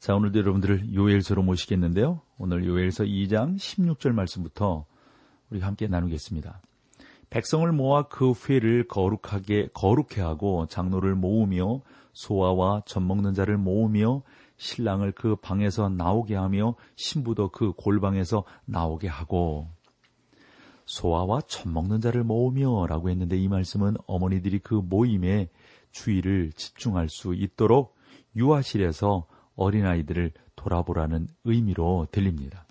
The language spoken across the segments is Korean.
자, 오늘도 여러분들을 요엘서로 모시겠는데요. 오늘 요엘서 2장 16절 말씀부터 우리 함께 나누겠습니다. 백성을 모아 그 회를 거룩하게 거룩해 하고 장로를 모으며 소아와 젖 먹는 자를 모으며 신랑을 그 방에서 나오게 하며 신부도 그 골방에서 나오게 하고 소아와 젖 먹는 자를 모으며라고 했는데 이 말씀은 어머니들이 그 모임에 주의를 집중할 수 있도록 유아실에서 어린아이들을 돌아보라는 의미로 들립니다.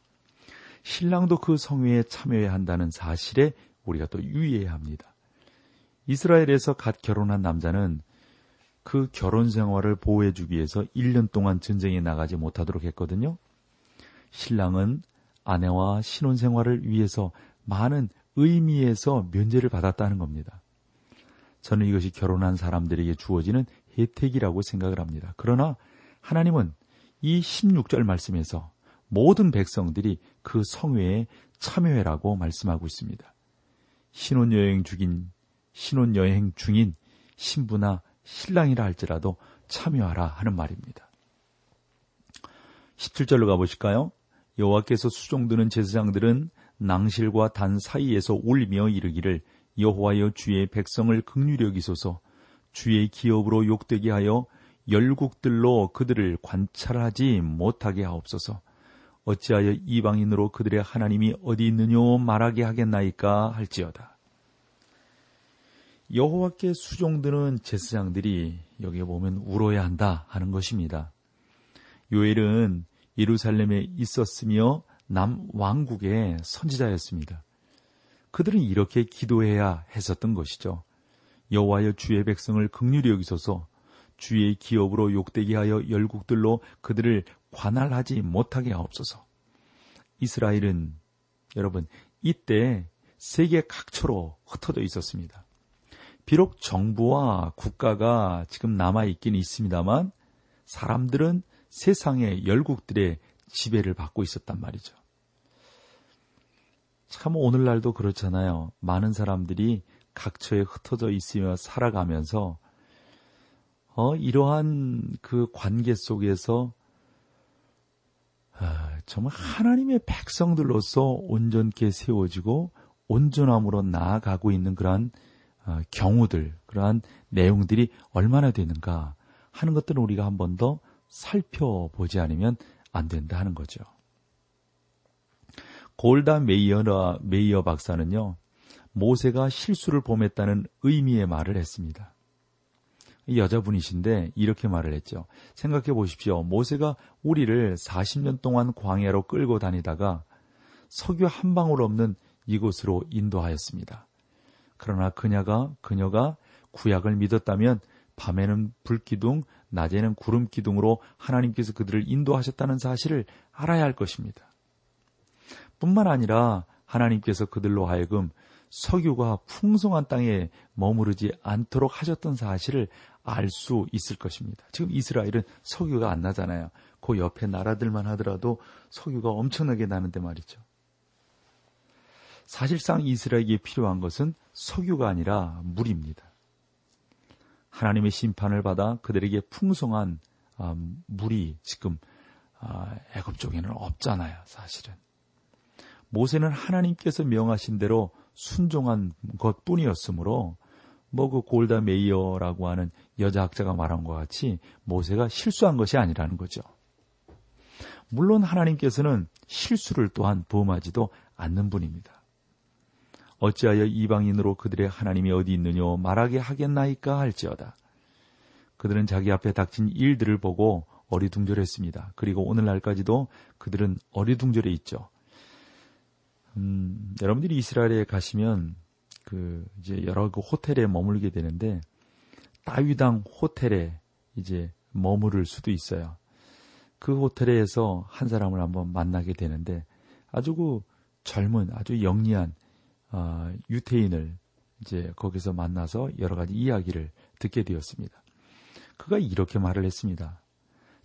신랑도 그 성회에 참여해야 한다는 사실에 우리가 또 유의해야 합니다. 이스라엘에서 갓 결혼한 남자는 그 결혼 생활을 보호해주기 위해서 1년 동안 전쟁에 나가지 못하도록 했거든요. 신랑은 아내와 신혼 생활을 위해서 많은 의미에서 면제를 받았다는 겁니다. 저는 이것이 결혼한 사람들에게 주어지는 혜택이라고 생각을 합니다. 그러나 하나님은 이 16절 말씀에서 모든 백성들이 그 성회에 참여해라고 말씀하고 있습니다. 신혼여행 중인, 신혼여행 중인 신부나 신랑이라 할지라도 참여하라 하는 말입니다. 17절로 가보실까요? 여호와께서 수종드는 제사장들은 낭실과 단 사이에서 울며 이르기를 여호와여 주의 백성을 극률히 여기소서 주의 기업으로 욕되게 하여 열국들로 그들을 관찰하지 못하게 하옵소서. 어찌하여 이방인으로 그들의 하나님이 어디 있느뇨 말하게 하겠나이까 할지어다. 여호와께 수종드는 제사장들이 여기에 보면 울어야 한다 하는 것입니다. 요엘은 예루살렘에 있었으며 남 왕국의 선지자였습니다. 그들은 이렇게 기도해야 했었던 것이죠. 여호와여 주의 백성을 극률히 여기소서 주의 기업으로 욕되게 하여 열국들로 그들을 관할하지 못하게 하옵소서. 이스라엘은 여러분 이때 세계 각처로 흩어져 있었습니다. 비록 정부와 국가가 지금 남아 있긴 있습니다만 사람들은 세상의 열국들의 지배를 받고 있었단 말이죠. 참 오늘날도 그렇잖아요. 많은 사람들이 각처에 흩어져 있으며 살아가면서 어, 이러한 그 관계 속에서 아, 정말 하나님의 백성들로서 온전케 세워지고 온전함으로 나아가고 있는 그러한 어, 경우들, 그러한 내용들이 얼마나 되는가 하는 것들은 우리가 한 번 더 살펴보지 않으면 안 된다 하는 거죠. 골다 메이어나 메이어 박사는요, 모세가 실수를 범했다는 의미의 말을 했습니다. 여자분이신데 이렇게 말을 했죠. 생각해 보십시오. 모세가 우리를 40년 동안 광야로 끌고 다니다가 석유 한 방울 없는 이곳으로 인도하였습니다. 그러나 그녀가 그녀가 구약을 믿었다면 밤에는 불기둥, 낮에는 구름 기둥으로 하나님께서 그들을 인도하셨다는 사실을 알아야 할 것입니다. 뿐만 아니라 하나님께서 그들로 하여금 석유가 풍성한 땅에 머무르지 않도록 하셨던 사실을 알 수 있을 것입니다. 지금 이스라엘은 석유가 안 나잖아요. 그 옆에 나라들만 하더라도 석유가 엄청나게 나는데 말이죠. 사실상 이스라엘에게 필요한 것은 석유가 아니라 물입니다. 하나님의 심판을 받아 그들에게 풍성한 아, 물이 지금 아, 애굽 쪽에는 없잖아요, 사실은. 모세는 하나님께서 명하신 대로 순종한 것 뿐이었으므로 뭐 그 골다 메이어라고 하는 여자 학자가 말한 것 같이 모세가 실수한 것이 아니라는 거죠. 물론 하나님께서는 실수를 또한 범하지도 않는 분입니다. 어찌하여 이방인으로 그들의 하나님이 어디 있느뇨 말하게 하겠나이까 할지어다. 그들은 자기 앞에 닥친 일들을 보고 어리둥절했습니다. 그리고 오늘날까지도 그들은 어리둥절해 있죠. 음, 여러분들이 이스라엘에 가시면 그 이제 여러 그 호텔에 머물게 되는데 따위당 호텔에 이제 머무를 수도 있어요. 그 호텔에서 한 사람을 한번 만나게 되는데 아주 그 젊은 아주 영리한 어, 유태인을 이제 거기서 만나서 여러 가지 이야기를 듣게 되었습니다. 그가 이렇게 말을 했습니다.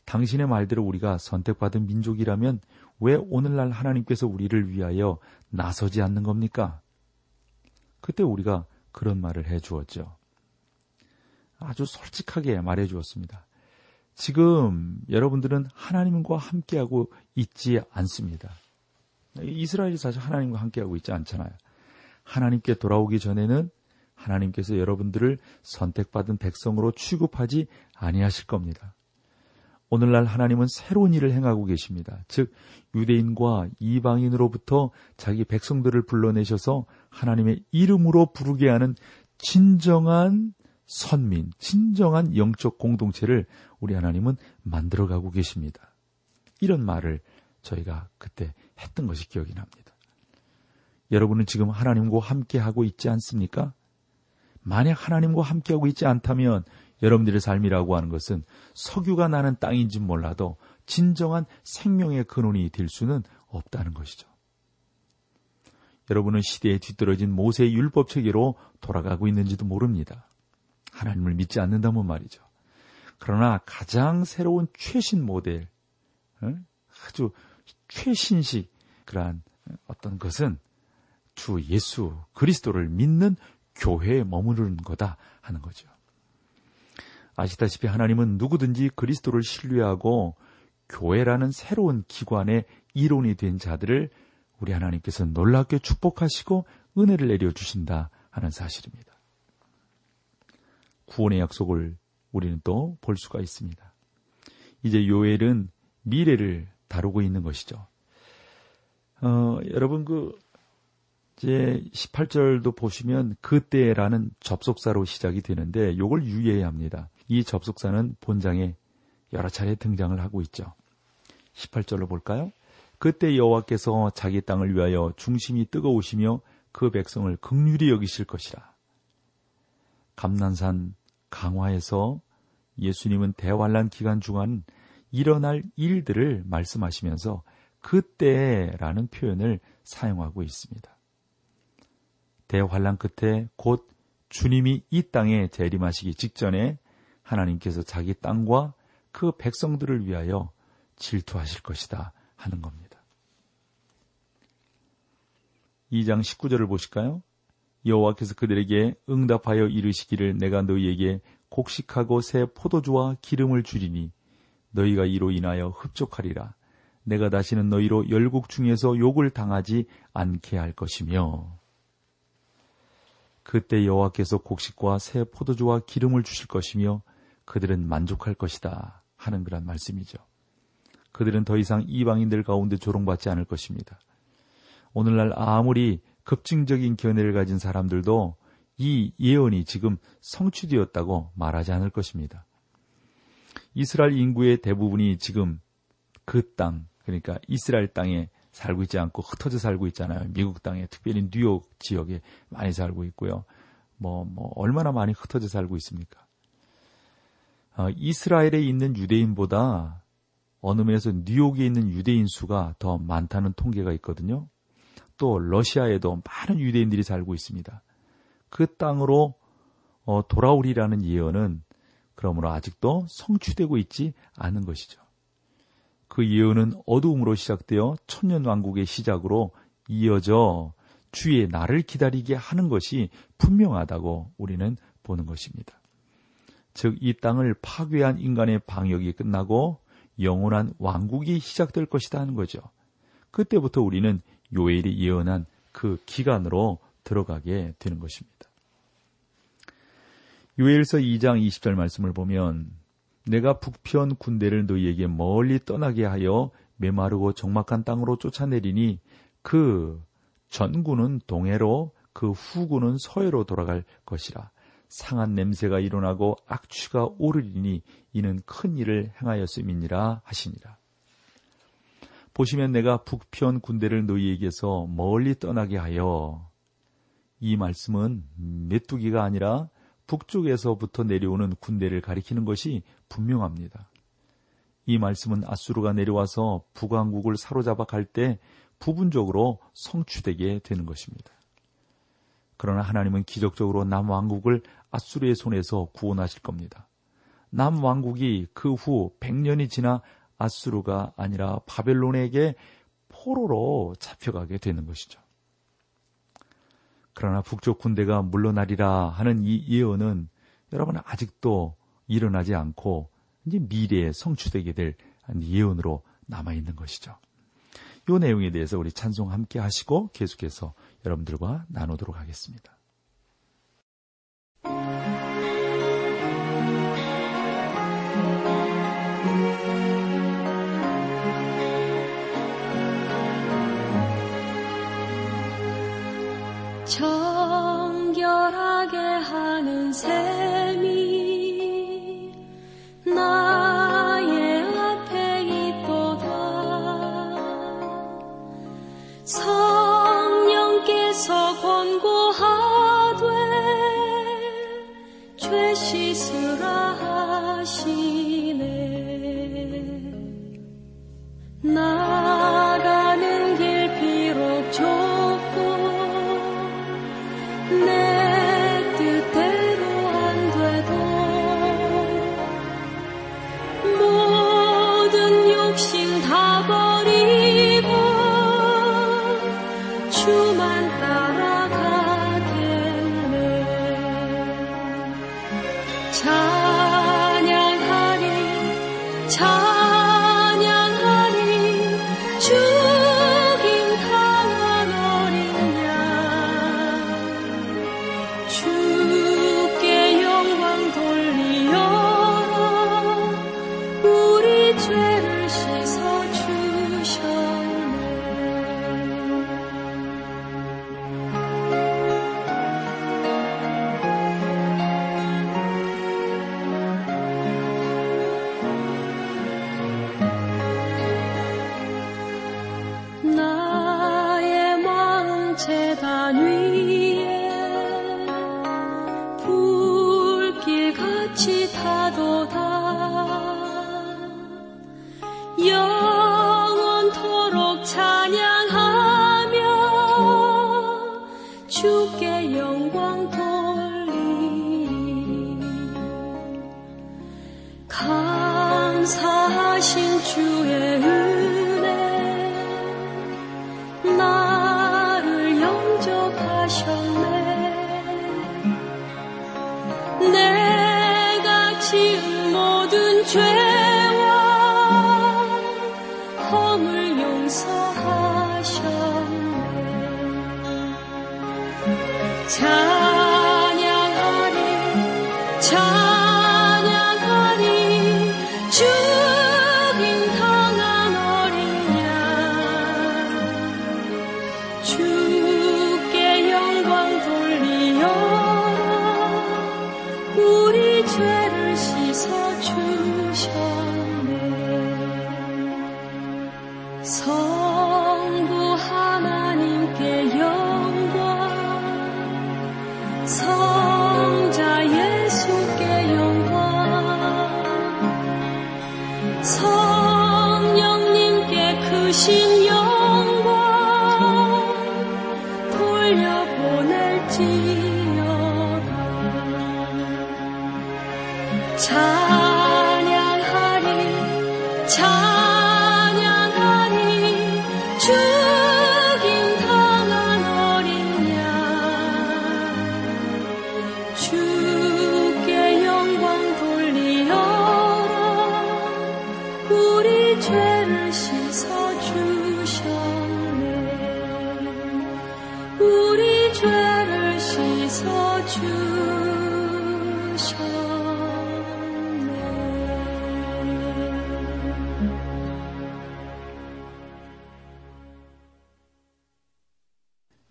당신의 말대로 우리가 선택받은 민족이라면 왜 오늘날 하나님께서 우리를 위하여 나서지 않는 겁니까? 그때 우리가 그런 말을 해 주었죠. 아주 솔직하게 말해 주었습니다. 지금 여러분들은 하나님과 함께하고 있지 않습니다. 이스라엘이 사실 하나님과 함께하고 있지 않잖아요. 하나님께 돌아오기 전에는 하나님께서 여러분들을 선택받은 백성으로 취급하지 아니하실 겁니다. 오늘날 하나님은 새로운 일을 행하고 계십니다. 즉 유대인과 이방인으로부터 자기 백성들을 불러내셔서 하나님의 이름으로 부르게 하는 진정한 선민, 진정한 영적 공동체를 우리 하나님은 만들어가고 계십니다. 이런 말을 저희가 그때 했던 것이 기억이 납니다. 여러분은 지금 하나님과 함께하고 있지 않습니까? 만약 하나님과 함께하고 있지 않다면 여러분들의 삶이라고 하는 것은 석유가 나는 땅인지 몰라도 진정한 생명의 근원이 될 수는 없다는 것이죠. 여러분은 시대에 뒤떨어진 모세의 율법 체계로 돌아가고 있는지도 모릅니다. 하나님을 믿지 않는다면 말이죠. 그러나 가장 새로운 최신 모델, 아주 최신식 그러한 어떤 것은 주 예수 그리스도를 믿는 교회에 머무르는 거다 하는 거죠. 아시다시피 하나님은 누구든지 그리스도를 신뢰하고 교회라는 새로운 기관의 이론이 된 자들을 우리 하나님께서 놀랍게 축복하시고 은혜를 내려주신다 하는 사실입니다. 구원의 약속을 우리는 또 볼 수가 있습니다. 이제 요엘은 미래를 다루고 있는 것이죠. 어, 여러분 그이 제 18절도 보시면 그때라는 접속사로 시작이 되는데 이걸 유의해야 합니다. 이 접속사는 본장에 여러 차례 등장을 하고 있죠. 18절로 볼까요? 그때 여호와께서 자기 땅을 위하여 중심이 뜨거우시며 그 백성을 극률히 여기실 것이라. 감난산 강화에서 예수님은 대환란 기간 중한 일어날 일들을 말씀하시면서 그때라는 표현을 사용하고 있습니다. 대환란 끝에 곧 주님이 이 땅에 재림하시기 직전에 하나님께서 자기 땅과 그 백성들을 위하여 질투하실 것이다 하는 겁니다. 2장 19절을 보실까요? 여호와께서 그들에게 응답하여 이르시기를 내가 너희에게 곡식하고 새 포도주와 기름을 주리니 너희가 이로 인하여 흡족하리라. 내가 다시는 너희로 열국 중에서 욕을 당하지 않게 할 것이며 그때 여호와께서 곡식과 새 포도주와 기름을 주실 것이며 그들은 만족할 것이다 하는 그런 말씀이죠. 그들은 더 이상 이방인들 가운데 조롱받지 않을 것입니다. 오늘날 아무리 급증적인 견해를 가진 사람들도 이 예언이 지금 성취되었다고 말하지 않을 것입니다. 이스라엘 인구의 대부분이 지금 그 땅, 그러니까 이스라엘 땅에 살고 있지 않고 흩어져 살고 있잖아요. 미국 땅에 특별히 뉴욕 지역에 많이 살고 있고요. 뭐, 뭐, 얼마나 많이 흩어져 살고 있습니까? 어, 이스라엘에 있는 유대인보다 어느 면에서 뉴욕에 있는 유대인 수가 더 많다는 통계가 있거든요. 또 러시아에도 많은 유대인들이 살고 있습니다. 그 땅으로 어, 돌아오리라는 예언은 그러므로 아직도 성취되고 있지 않은 것이죠. 그 예언은 어두움으로 시작되어 천년 왕국의 시작으로 이어져 주의 나를 기다리게 하는 것이 분명하다고 우리는 보는 것입니다. 즉, 이 땅을 파괴한 인간의 방역이 끝나고 영원한 왕국이 시작될 것이다 하는 거죠. 그때부터 우리는 요엘이 예언한 그 기간으로 들어가게 되는 것입니다. 요엘서 2장 20절 말씀을 보면 내가 북편 군대를 너희에게 멀리 떠나게 하여 메마르고 적막한 땅으로 쫓아내리니 그 전군은 동해로 그 후군은 서해로 돌아갈 것이라. 상한 냄새가 일어나고 악취가 오르리니 이는 큰 일을 행하였음이니라 하시니라. 보시면 내가 북편 군대를 너희에게서 멀리 떠나게 하여 이 말씀은 메뚜기가 아니라 북쪽에서부터 내려오는 군대를 가리키는 것이 분명합니다. 이 말씀은 아수르가 내려와서 북왕국을 사로잡아 갈 때 부분적으로 성취되게 되는 것입니다. 그러나 하나님은 기적적으로 남왕국을 아수르의 손에서 구원하실 겁니다. 남왕국이 그 후 100년이 지나 아수르가 아니라 바벨론에게 포로로 잡혀가게 되는 것이죠. 그러나 북쪽 군대가 물러나리라 하는 이 예언은 여러분 아직도 일어나지 않고 이제 미래에 성취되게 될 예언으로 남아 있는 것이죠. 이 내용에 대해서 우리 찬송 함께 하시고 계속해서 여러분들과 나누도록 하겠습니다. 죄 씻으라 하시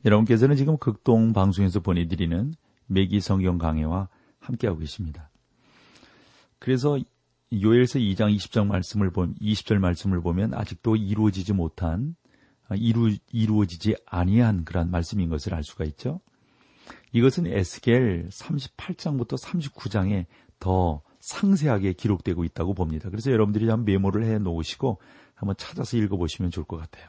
여러분께서는 지금 극동 방송에서 보내드리는 매기 성경 강해와 함께하고 계십니다. 그래서 요엘서 2장 20절 말씀을 보면 20절 말씀을 보면 아직도 이루어지지 못한 아, 이루 이루어지지 아니한 그러한 말씀인 것을 알 수가 있죠. 이것은 에스겔 38장부터 39장에 더 상세하게 기록되고 있다고 봅니다. 그래서 여러분들이 한번 메모를 해 놓으시고 한번 찾아서 읽어 보시면 좋을 것 같아요.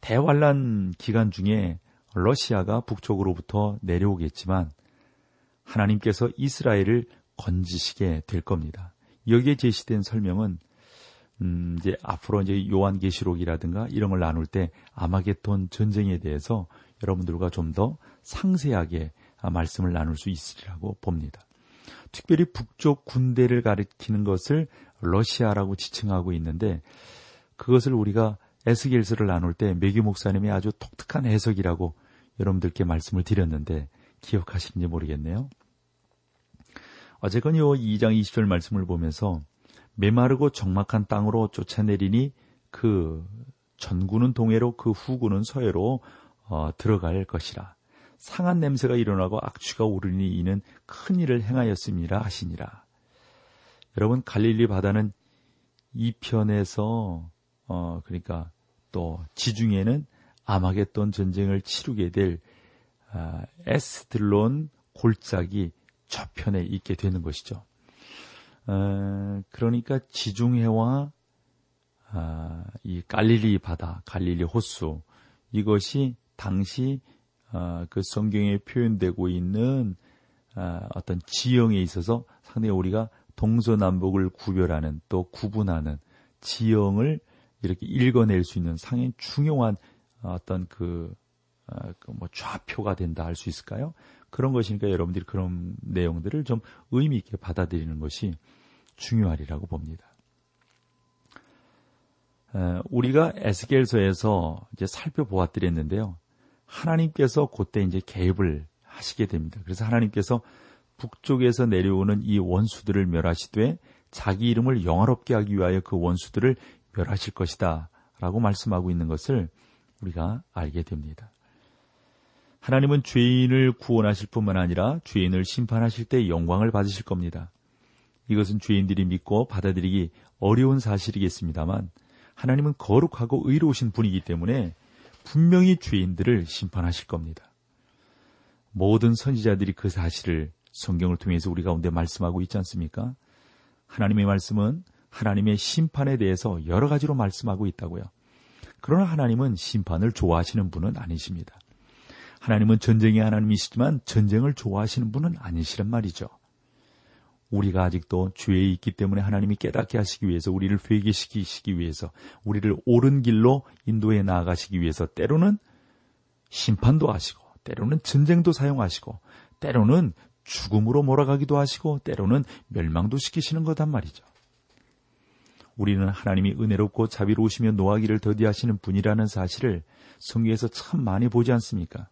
대환란 기간 중에 러시아가 북쪽으로부터 내려오겠지만 하나님께서 이스라엘을 건지시게 될 겁니다. 여기에 제시된 설명은 음, 이제 앞으로 이제 요한계시록이라든가 이런 걸 나눌 때 아마겟돈 전쟁에 대해서 여러분들과 좀 더 상세하게 말씀을 나눌 수 있으리라고 봅니다. 특별히 북쪽 군대를 가리키는 것을 러시아라고 지칭하고 있는데 그것을 우리가 에스겔서를 나눌 때 메기 목사님이 아주 독특한 해석이라고 여러분들께 말씀을 드렸는데 기억하시는지 모르겠네요. 어쨌건 요 2장 20절 말씀을 보면서 메마르고 적막한 땅으로 쫓아내리니 그 전구는 동해로 그 후구는 서해로 어, 들어갈 것이라. 상한 냄새가 일어나고 악취가 오르니 이는 큰 일을 행하였습니다 하시니라. 여러분 갈릴리 바다는 이 편에서 어 그러니까 또 지중해는 아마겟돈 전쟁을 치르게 될 아, 에스들론 골짜기 저편에 있게 되는 것이죠. 어, 그러니까 지중해와 아, 이 갈릴리 바다, 갈릴리 호수 이것이 당시 어, 그 성경에 표현되고 있는 어, 어떤 지형에 있어서 상당히 우리가 동서남북을 구별하는 또 구분하는 지형을 이렇게 읽어낼 수 있는 상당히 중요한 어떤 그, 어, 그뭐 좌표가 된다 할 수 있을까요? 그런 것이니까 여러분들이 그런 내용들을 좀 의미 있게 받아들이는 것이 중요하리라고 봅니다. 우리가 에스겔서에서 이제 살펴보았드렸는데요. 하나님께서 그때 이제 개입을 하시게 됩니다. 그래서 하나님께서 북쪽에서 내려오는 이 원수들을 멸하시되 자기 이름을 영화롭게 하기 위하여 그 원수들을 멸하실 것이다. 라고 말씀하고 있는 것을 우리가 알게 됩니다. 하나님은 죄인을 구원하실 뿐만 아니라 죄인을 심판하실 때 영광을 받으실 겁니다. 이것은 죄인들이 믿고 받아들이기 어려운 사실이겠습니다만 하나님은 거룩하고 의로우신 분이기 때문에 분명히 죄인들을 심판하실 겁니다. 모든 선지자들이 그 사실을 성경을 통해서 우리 가운데 말씀하고 있지 않습니까? 하나님의 말씀은 하나님의 심판에 대해서 여러 가지로 말씀하고 있다고요. 그러나 하나님은 심판을 좋아하시는 분은 아니십니다. 하나님은 전쟁의 하나님이시지만 전쟁을 좋아하시는 분은 아니시란 말이죠. 우리가 아직도 죄에 있기 때문에 하나님이 깨닫게 하시기 위해서 우리를 회개시키시기 위해서 우리를 옳은 길로 인도해 나아가시기 위해서 때로는 심판도 하시고 때로는 전쟁도 사용하시고 때로는 죽음으로 몰아가기도 하시고 때로는 멸망도 시키시는 거단 말이죠. 우리는 하나님이 은혜롭고 자비로우시며 노하기를 더디하시는 분이라는 사실을 성경에서 참 많이 보지 않습니까?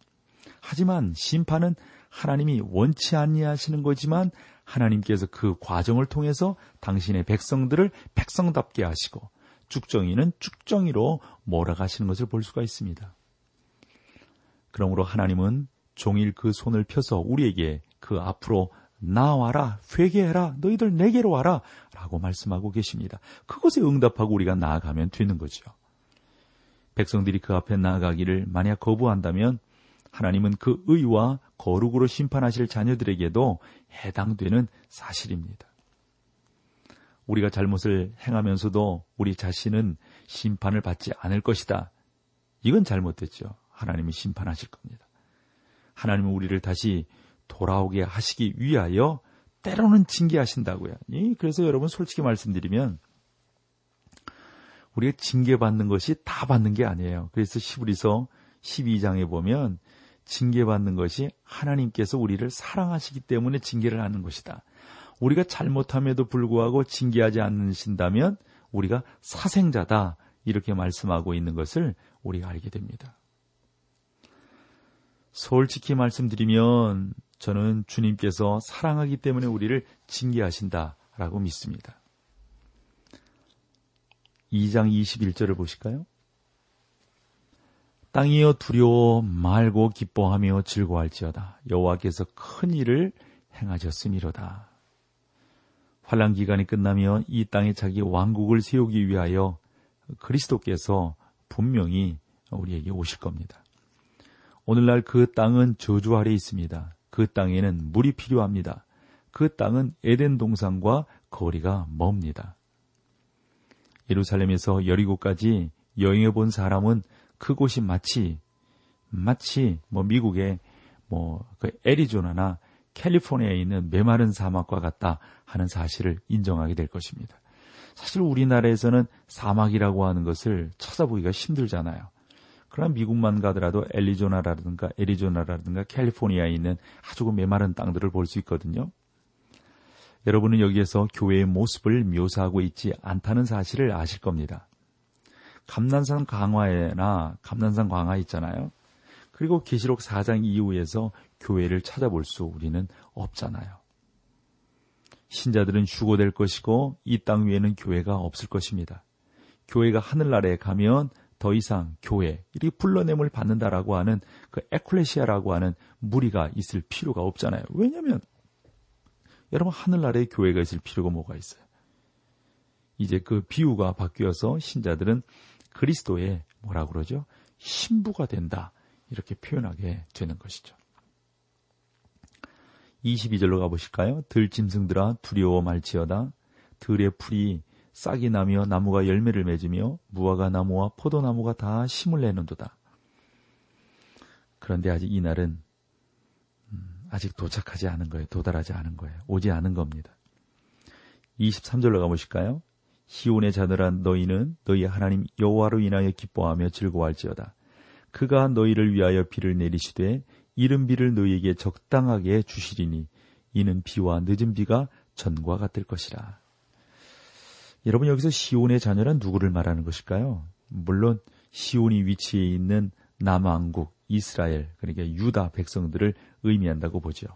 하지만 심판은 하나님이 원치 아니하시는 거지만 하나님께서 그 과정을 통해서 당신의 백성들을 백성답게 하시고 쭉정이는 쭉정이로 몰아가시는 것을 볼 수가 있습니다. 그러므로 하나님은 종일 그 손을 펴서 우리에게 그 앞으로 나와라, 회개해라, 너희들 내게로 와라, 라고 말씀하고 계십니다. 그것에 응답하고 우리가 나아가면 되는 거죠. 백성들이 그 앞에 나아가기를 만약 거부한다면 하나님은 그 의와 거룩으로 심판하실 자녀들에게도 해당되는 사실입니다. 우리가 잘못을 행하면서도 우리 자신은 심판을 받지 않을 것이다. 이건 잘못됐죠. 하나님이 심판하실 겁니다. 하나님은 우리를 다시 돌아오게 하시기 위하여 때로는 징계하신다고요. 그래서 여러분 솔직히 말씀드리면 우리가 징계받는 것이 다 받는 게 아니에요. 그래서 시브리서 12장에 보면 징계받는 것이 하나님께서 우리를 사랑하시기 때문에 징계를 하는 것이다. 우리가 잘못함에도 불구하고 징계하지 않으신다면 우리가 사생자다. 이렇게 말씀하고 있는 것을 우리가 알게 됩니다. 솔직히 말씀드리면 저는 주님께서 사랑하기 때문에 우리를 징계하신다라고 믿습니다. 2장 21절을 보실까요? 땅이여 두려워 말고 기뻐하며 즐거워할지어다. 여호와께서 큰 일을 행하셨음이로다. 환란 기간이 끝나면 이 땅에 자기 왕국을 세우기 위하여 그리스도께서 분명히 우리에게 오실 겁니다. 오늘날 그 땅은 저주 아래 있습니다. 그 땅에는 물이 필요합니다. 그 땅은 에덴 동산과 거리가 멉니다. 예루살렘에서 여리고까지 여행해 본 사람은 그곳이 마치 마치 뭐 미국의 뭐그 애리조나나 캘리포니아에 있는 메마른 사막과 같다 하는 사실을 인정하게 될 것입니다. 사실 우리나라에서는 사막이라고 하는 것을 찾아보기가 힘들잖아요. 그러나 미국만 가더라도 애리조나라든가 애리조나라든가 캘리포니아에 있는 아주 그 메마른 땅들을 볼 수 있거든요. 여러분은 여기에서 교회의 모습을 묘사하고 있지 않다는 사실을 아실 겁니다. 감난산 강화에나 감난산 강화 있잖아요. 그리고 계시록 4장 이후에서 교회를 찾아볼 수 우리는 없잖아요. 신자들은 휴고될 것이고 이 땅 위에는 교회가 없을 것입니다. 교회가 하늘나라에 가면 더 이상 교회, 이 불러냄을 받는다라고 하는 그 에클레시아라고 하는 무리가 있을 필요가 없잖아요. 왜냐하면 여러분 하늘나라에 교회가 있을 필요가 뭐가 있어요? 이제 그 비유가 바뀌어서 신자들은 그리스도의 뭐라 그러죠? 신부가 된다. 이렇게 표현하게 되는 것이죠. 22절로 가보실까요? 들 짐승들아 두려워 말지어다. 들의 풀이 싹이 나며 나무가 열매를 맺으며 무화과 나무와 포도나무가 다 심을 내는도다. 그런데 아직 이 날은 음, 아직 도착하지 않은 거예요. 도달하지 않은 거예요. 오지 않은 겁니다. 23절로 가보실까요? 시온의 자들아 너희는 너희 하나님 여호와로 인하여 기뻐하며 즐거워할지어다. 그가 너희를 위하여 비를 내리시되 이른 비를 너희에게 적당하게 주시리니 이는 비와 늦은 비가 전과 같을 것이라. 여러분 여기서 시온의 자녀란 누구를 말하는 것일까요? 물론 시온이 위치해 있는 남왕국 이스라엘 그러니까 유다 백성들을 의미한다고 보죠.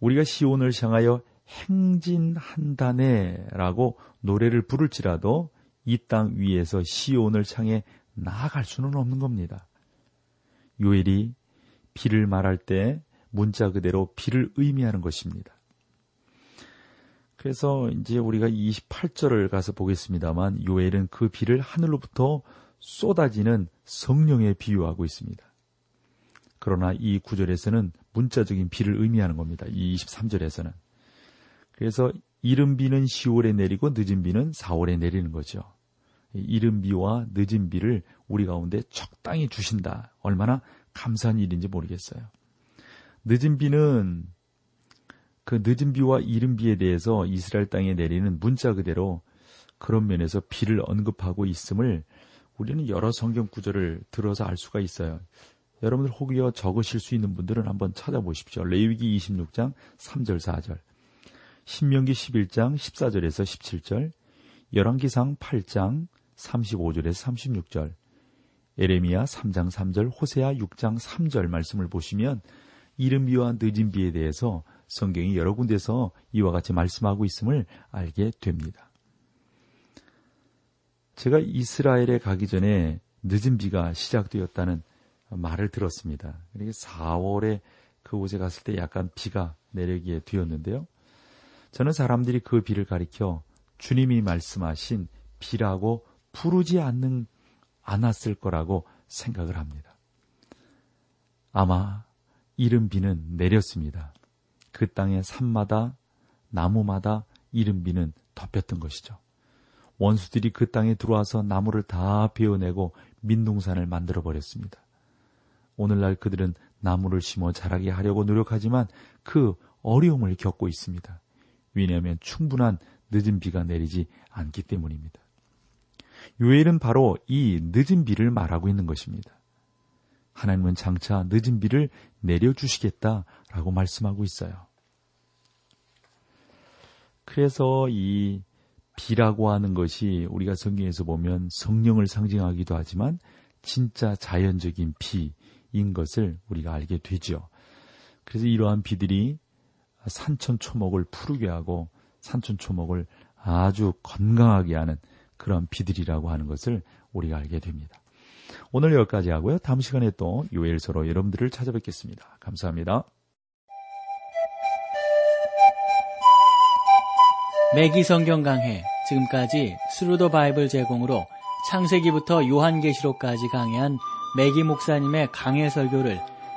우리가 시온을 향하여 행진한다네라고 노래를 부를지라도 이 땅 위에서 시온을 향해 나아갈 수는 없는 겁니다. 요엘이 비를 말할 때 문자 그대로 비를 의미하는 것입니다. 그래서 이제 우리가 28절을 가서 보겠습니다만 요엘은 그 비를 하늘로부터 쏟아지는 성령에 비유하고 있습니다. 그러나 이 구절에서는 문자적인 비를 의미하는 겁니다. 이 23절에서는. 그래서 이른 비는 10월에 내리고 늦은 비는 4월에 내리는 거죠. 이른 비와 늦은 비를 우리 가운데 적당히 주신다. 얼마나 감사한 일인지 모르겠어요. 늦은 비는 그 늦은 비와 이른 비에 대해서 이스라엘 땅에 내리는 문자 그대로 그런 면에서 비를 언급하고 있음을 우리는 여러 성경 구절을 들어서 알 수가 있어요. 여러분들 혹여 적으실 수 있는 분들은 한번 찾아보십시오. 레위기 26장 3절 4절, 신명기 11장 14절에서 17절, 열왕기상 8장 35절에서 36절, 에레미야 3장 3절, 호세아 6장 3절 말씀을 보시면 이른 비와 늦은 비에 대해서 성경이 여러 군데서 이와 같이 말씀하고 있음을 알게 됩니다. 제가 이스라엘에 가기 전에 늦은 비가 시작되었다는 말을 들었습니다. 그러니까 4월에 그곳에 갔을 때 약간 비가 내리게 되었는데요. 저는 사람들이 그 비를 가리켜 주님이 말씀하신 비라고 부르지 않는 않았을 거라고 생각을 합니다. 아마 이른 비는 내렸습니다. 그 땅의 산마다 나무마다 이른 비는 덮였던 것이죠. 원수들이 그 땅에 들어와서 나무를 다 베어내고 민둥산을 만들어 버렸습니다. 오늘날 그들은 나무를 심어 자라게 하려고 노력하지만 그 어려움을 겪고 있습니다. 왜냐하면 충분한 늦은 비가 내리지 않기 때문입니다. 요엘은 바로 이 늦은 비를 말하고 있는 것입니다. 하나님은 장차 늦은 비를 내려주시겠다라고 말씀하고 있어요. 그래서 이 비라고 하는 것이 우리가 성경에서 보면 성령을 상징하기도 하지만 진짜 자연적인 비인 것을 우리가 알게 되죠. 그래서 이러한 비들이 산천 초목을 푸르게 하고 산천 초목을 아주 건강하게 하는 그런 비들이라고 하는 것을 우리가 알게 됩니다. 오늘 여기까지 하고요. 다음 시간에 또 요엘서로 여러분들을 찾아뵙겠습니다. 감사합니다. 매기 성경 강해 지금까지 Thru the Bible 제공으로 창세기부터 요한계시록까지 강해한 매기 목사님의 강해 설교를